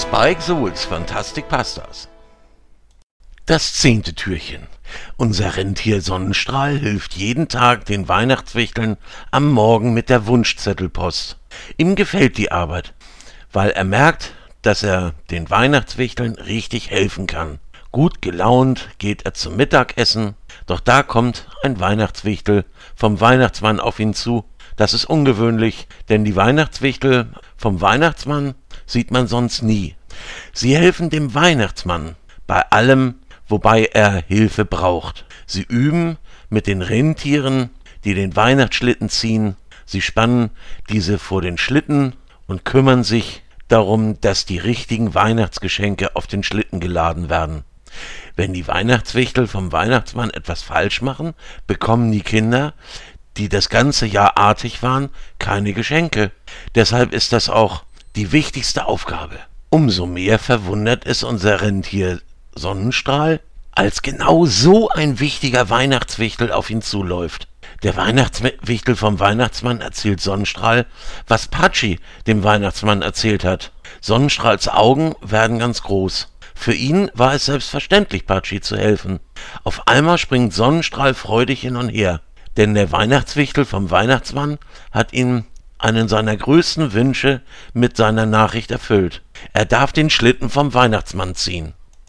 Spike Souls Fantastic Pastas. Das zehnte Türchen. Unser Rentier Sonnenstrahl hilft jeden Tag den Weihnachtswichteln am Morgen mit der Wunschzettelpost. Ihm gefällt die Arbeit, weil er merkt, dass er den Weihnachtswichteln richtig helfen kann. Gut gelaunt geht er zum Mittagessen, doch da kommt ein Weihnachtswichtel vom Weihnachtsmann auf ihn zu. Das ist ungewöhnlich, denn die Weihnachtswichtel vom Weihnachtsmann sieht man sonst nie. Sie helfen dem Weihnachtsmann bei allem, wobei er Hilfe braucht. Sie üben mit den Rentieren, die den Weihnachtsschlitten ziehen. Sie spannen diese vor den Schlitten und kümmern sich darum, dass die richtigen Weihnachtsgeschenke auf den Schlitten geladen werden. Wenn die Weihnachtswichtel vom Weihnachtsmann etwas falsch machen, bekommen die Kinder, die das ganze Jahr artig waren, keine Geschenke. Deshalb ist das auch die wichtigste Aufgabe. Umso mehr verwundert es unser Rentier Sonnenstrahl, als genau so ein wichtiger Weihnachtswichtel auf ihn zuläuft. Der Weihnachtswichtel vom Weihnachtsmann erzählt Sonnenstrahl, was Patschi dem Weihnachtsmann erzählt hat. Sonnenstrahls Augen werden ganz groß. Für ihn war es selbstverständlich, Patschi zu helfen. Auf einmal springt Sonnenstrahl freudig hin und her, denn der Weihnachtswichtel vom Weihnachtsmann hat ihm einen seiner größten Wünsche mit seiner Nachricht erfüllt. Er darf den Schlitten vom Weihnachtsmann ziehen.